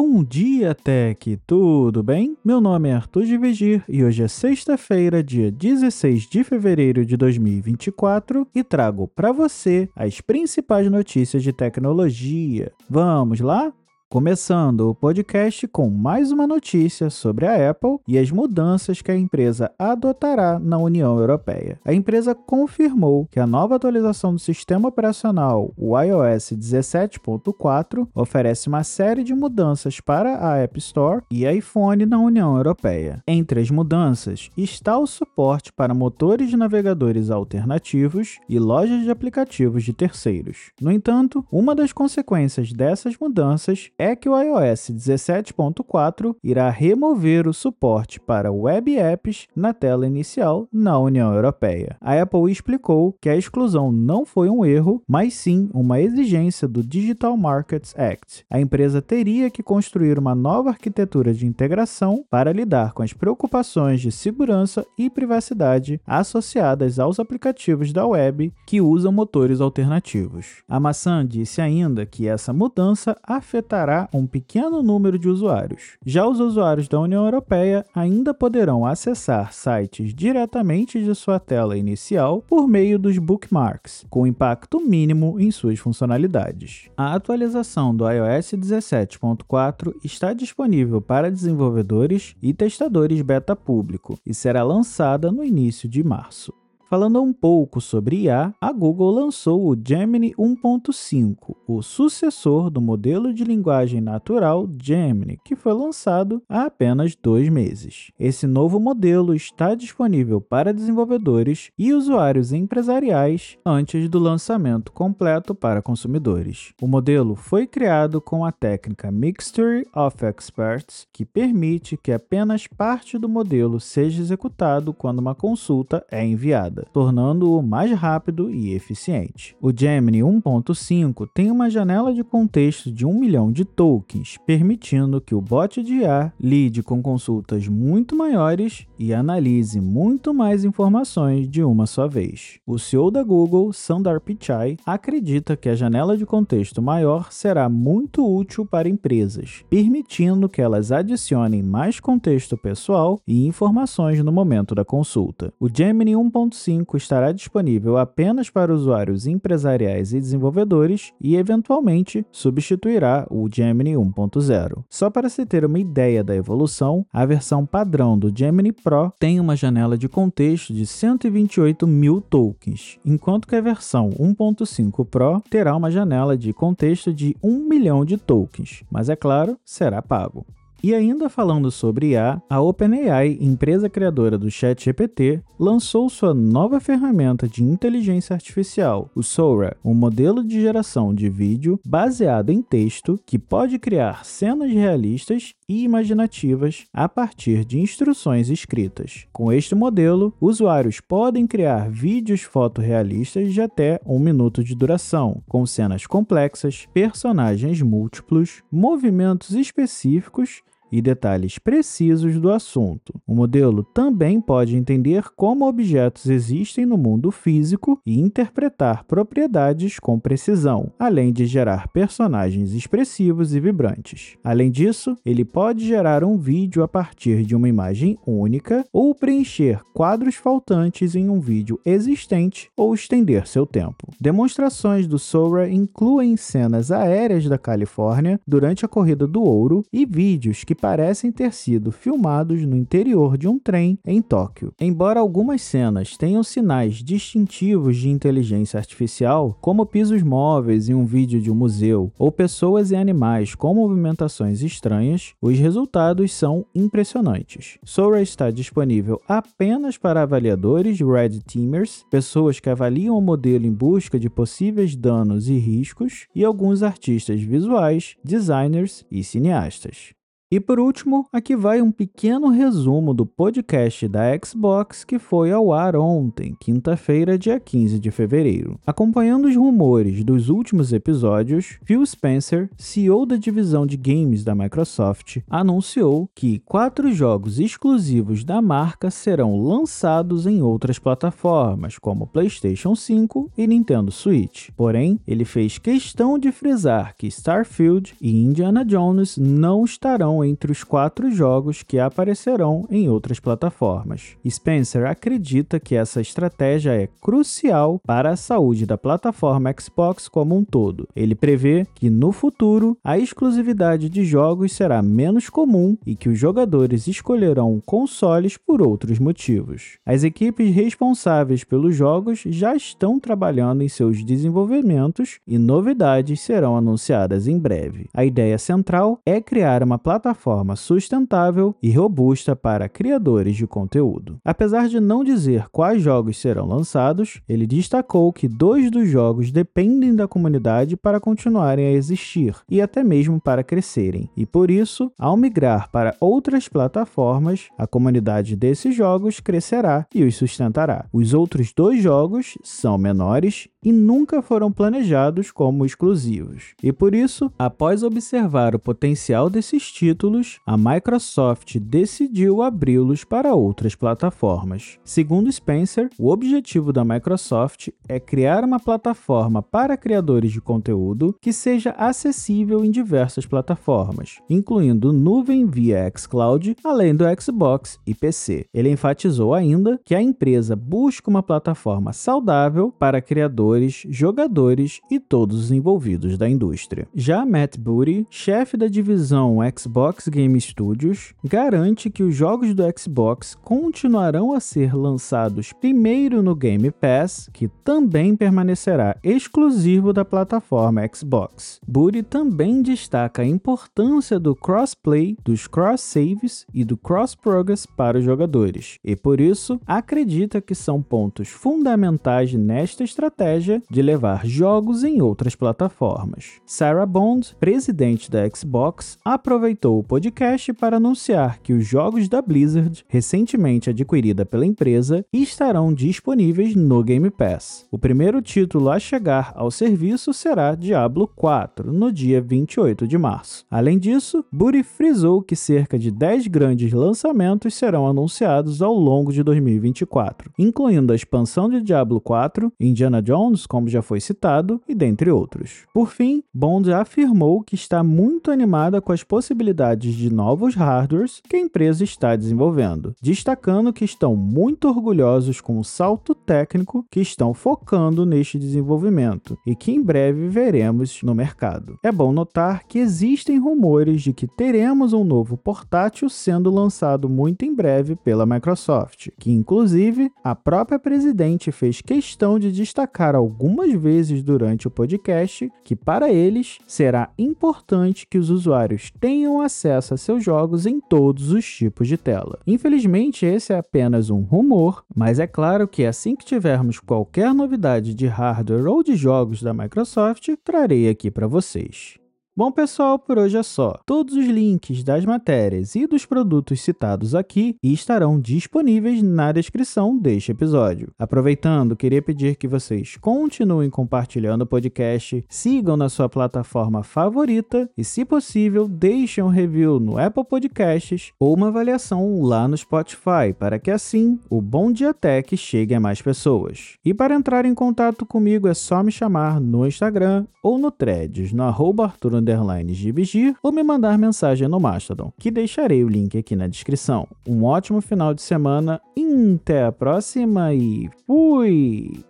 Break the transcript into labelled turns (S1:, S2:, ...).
S1: Bom dia, Tech! Tudo bem? Meu nome é Arthur de Vigir e hoje é sexta-feira, dia 16 de fevereiro de 2024 e trago para você as principais notícias de tecnologia. Vamos lá? Começando o podcast com mais uma notícia sobre a Apple e as mudanças que a empresa adotará na União Europeia. A empresa confirmou que a nova atualização do sistema operacional, o iOS 17.4, oferece uma série de mudanças para a App Store e iPhone na União Europeia. Entre as mudanças está o suporte para motores de navegadores alternativos e lojas de aplicativos de terceiros. No entanto, uma das consequências dessas mudanças é que o iOS 17.4 irá remover o suporte para web apps na tela inicial na União Europeia. A Apple explicou que a exclusão não foi um erro, mas sim uma exigência do Digital Markets Act. A empresa teria que construir uma nova arquitetura de integração para lidar com as preocupações de segurança e privacidade associadas aos aplicativos da web que usam motores alternativos. A maçã disse ainda que essa mudança afetará um pequeno número de usuários. Já os usuários da União Europeia ainda poderão acessar sites diretamente de sua tela inicial por meio dos bookmarks, com impacto mínimo em suas funcionalidades. A atualização do iOS 17.4 está disponível para desenvolvedores e testadores beta público e será lançada no início de março. Falando um pouco sobre IA, a Google lançou o Gemini 1.5, o sucessor do modelo de linguagem natural Gemini, que foi lançado há apenas dois meses. Esse novo modelo está disponível para desenvolvedores e usuários empresariais antes do lançamento completo para consumidores. O modelo foi criado com a técnica Mixture of Experts, que permite que apenas parte do modelo seja executado quando uma consulta é enviada tornando-o mais rápido e eficiente. O Gemini 1.5 tem uma janela de contexto de 1 milhão de tokens, permitindo que o bot de IA lide com consultas muito maiores e analise muito mais informações de uma só vez. O CEO da Google, Sundar Pichai, acredita que a janela de contexto maior será muito útil para empresas, permitindo que elas adicionem mais contexto pessoal e informações no momento da consulta. O Gemini 1.5 5 estará disponível apenas para usuários empresariais e desenvolvedores e, eventualmente, substituirá o Gemini 1.0. Só para se ter uma ideia da evolução, a versão padrão do Gemini Pro tem uma janela de contexto de 128 mil tokens, enquanto que a versão 1.5 Pro terá uma janela de contexto de 1 milhão de tokens, mas é claro, será pago. E ainda falando sobre IA, a OpenAI, empresa criadora do ChatGPT, lançou sua nova ferramenta de inteligência artificial, o Sora, um modelo de geração de vídeo baseado em texto que pode criar cenas realistas e imaginativas a partir de instruções escritas. Com este modelo, usuários podem criar vídeos fotorrealistas de até um minuto de duração, com cenas complexas, personagens múltiplos, movimentos específicos e detalhes precisos do assunto. O modelo também pode entender como objetos existem no mundo físico e interpretar propriedades com precisão, além de gerar personagens expressivos e vibrantes. Além disso, ele pode gerar um vídeo a partir de uma imagem única ou preencher quadros faltantes em um vídeo existente ou estender seu tempo. Demonstrações do Sora incluem cenas aéreas da Califórnia durante a corrida do ouro e vídeos que parecem ter sido filmados no interior de um trem em Tóquio. Embora algumas cenas tenham sinais distintivos de inteligência artificial, como pisos móveis em um vídeo de um museu, ou pessoas e animais com movimentações estranhas, os resultados são impressionantes. Sora está disponível apenas para avaliadores Red Teamers, pessoas que avaliam o modelo em busca de possíveis danos e riscos, e alguns artistas visuais, designers e cineastas. E por último, aqui vai um pequeno resumo do podcast da Xbox que foi ao ar ontem, quinta-feira, dia 15 de fevereiro. Acompanhando os rumores dos últimos episódios, Phil Spencer, CEO da divisão de games da Microsoft, anunciou que quatro jogos exclusivos da marca serão lançados em outras plataformas, como PlayStation 5 e Nintendo Switch. Porém, ele fez questão de frisar que Starfield e Indiana Jones não estarão entre os quatro jogos que aparecerão em outras plataformas. Spencer acredita que essa estratégia é crucial para a saúde da plataforma Xbox como um todo. Ele prevê que no futuro a exclusividade de jogos será menos comum e que os jogadores escolherão consoles por outros motivos. As equipes responsáveis pelos jogos já estão trabalhando em seus desenvolvimentos e novidades serão anunciadas em breve. A ideia central é criar uma plataforma plataforma sustentável e robusta para criadores de conteúdo. Apesar de não dizer quais jogos serão lançados, ele destacou que dois dos jogos dependem da comunidade para continuarem a existir e até mesmo para crescerem, e por isso, ao migrar para outras plataformas, a comunidade desses jogos crescerá e os sustentará. Os outros dois jogos são menores e nunca foram planejados como exclusivos. E por isso, após observar o potencial desses títulos, a Microsoft decidiu abri-los para outras plataformas. Segundo Spencer, o objetivo da Microsoft é criar uma plataforma para criadores de conteúdo que seja acessível em diversas plataformas, incluindo nuvem via xCloud, além do Xbox e PC. Ele enfatizou ainda que a empresa busca uma plataforma saudável para criadores jogadores e todos os envolvidos da indústria. Já Matt Booty, chefe da divisão Xbox Game Studios, garante que os jogos do Xbox continuarão a ser lançados primeiro no Game Pass, que também permanecerá exclusivo da plataforma Xbox. Booty também destaca a importância do crossplay, dos cross saves e do cross progress para os jogadores, e por isso acredita que são pontos fundamentais nesta estratégia estratégia de levar jogos em outras plataformas. Sarah Bond, presidente da Xbox, aproveitou o podcast para anunciar que os jogos da Blizzard, recentemente adquirida pela empresa, estarão disponíveis no Game Pass. O primeiro título a chegar ao serviço será Diablo 4, no dia 28 de março. Além disso, Buri frisou que cerca de 10 grandes lançamentos serão anunciados ao longo de 2024, incluindo a expansão de Diablo 4, Indiana Jones como já foi citado, e dentre outros. Por fim, Bond afirmou que está muito animada com as possibilidades de novos hardwares que a empresa está desenvolvendo, destacando que estão muito orgulhosos com o salto técnico que estão focando neste desenvolvimento e que em breve veremos no mercado. É bom notar que existem rumores de que teremos um novo portátil sendo lançado muito em breve pela Microsoft, que inclusive a própria presidente fez questão de destacar algumas vezes durante o podcast que, para eles, será importante que os usuários tenham acesso a seus jogos em todos os tipos de tela. Infelizmente, esse é apenas um rumor, mas é claro que assim que tivermos qualquer novidade de hardware ou de jogos da Microsoft, trarei aqui para vocês. Bom, pessoal, por hoje é só. Todos os links das matérias e dos produtos citados aqui estarão disponíveis na descrição deste episódio. Aproveitando, queria pedir que vocês continuem compartilhando o podcast, sigam na sua plataforma favorita e, se possível, deixem um review no Apple Podcasts ou uma avaliação lá no Spotify, para que assim o Bom Dia Tech chegue a mais pessoas. E para entrar em contato comigo é só me chamar no Instagram ou no Threads, no arroba Arthur underline Gibigir ou me mandar mensagem no Mastodon, que deixarei o link aqui na descrição. Um ótimo final de semana, até a próxima e fui!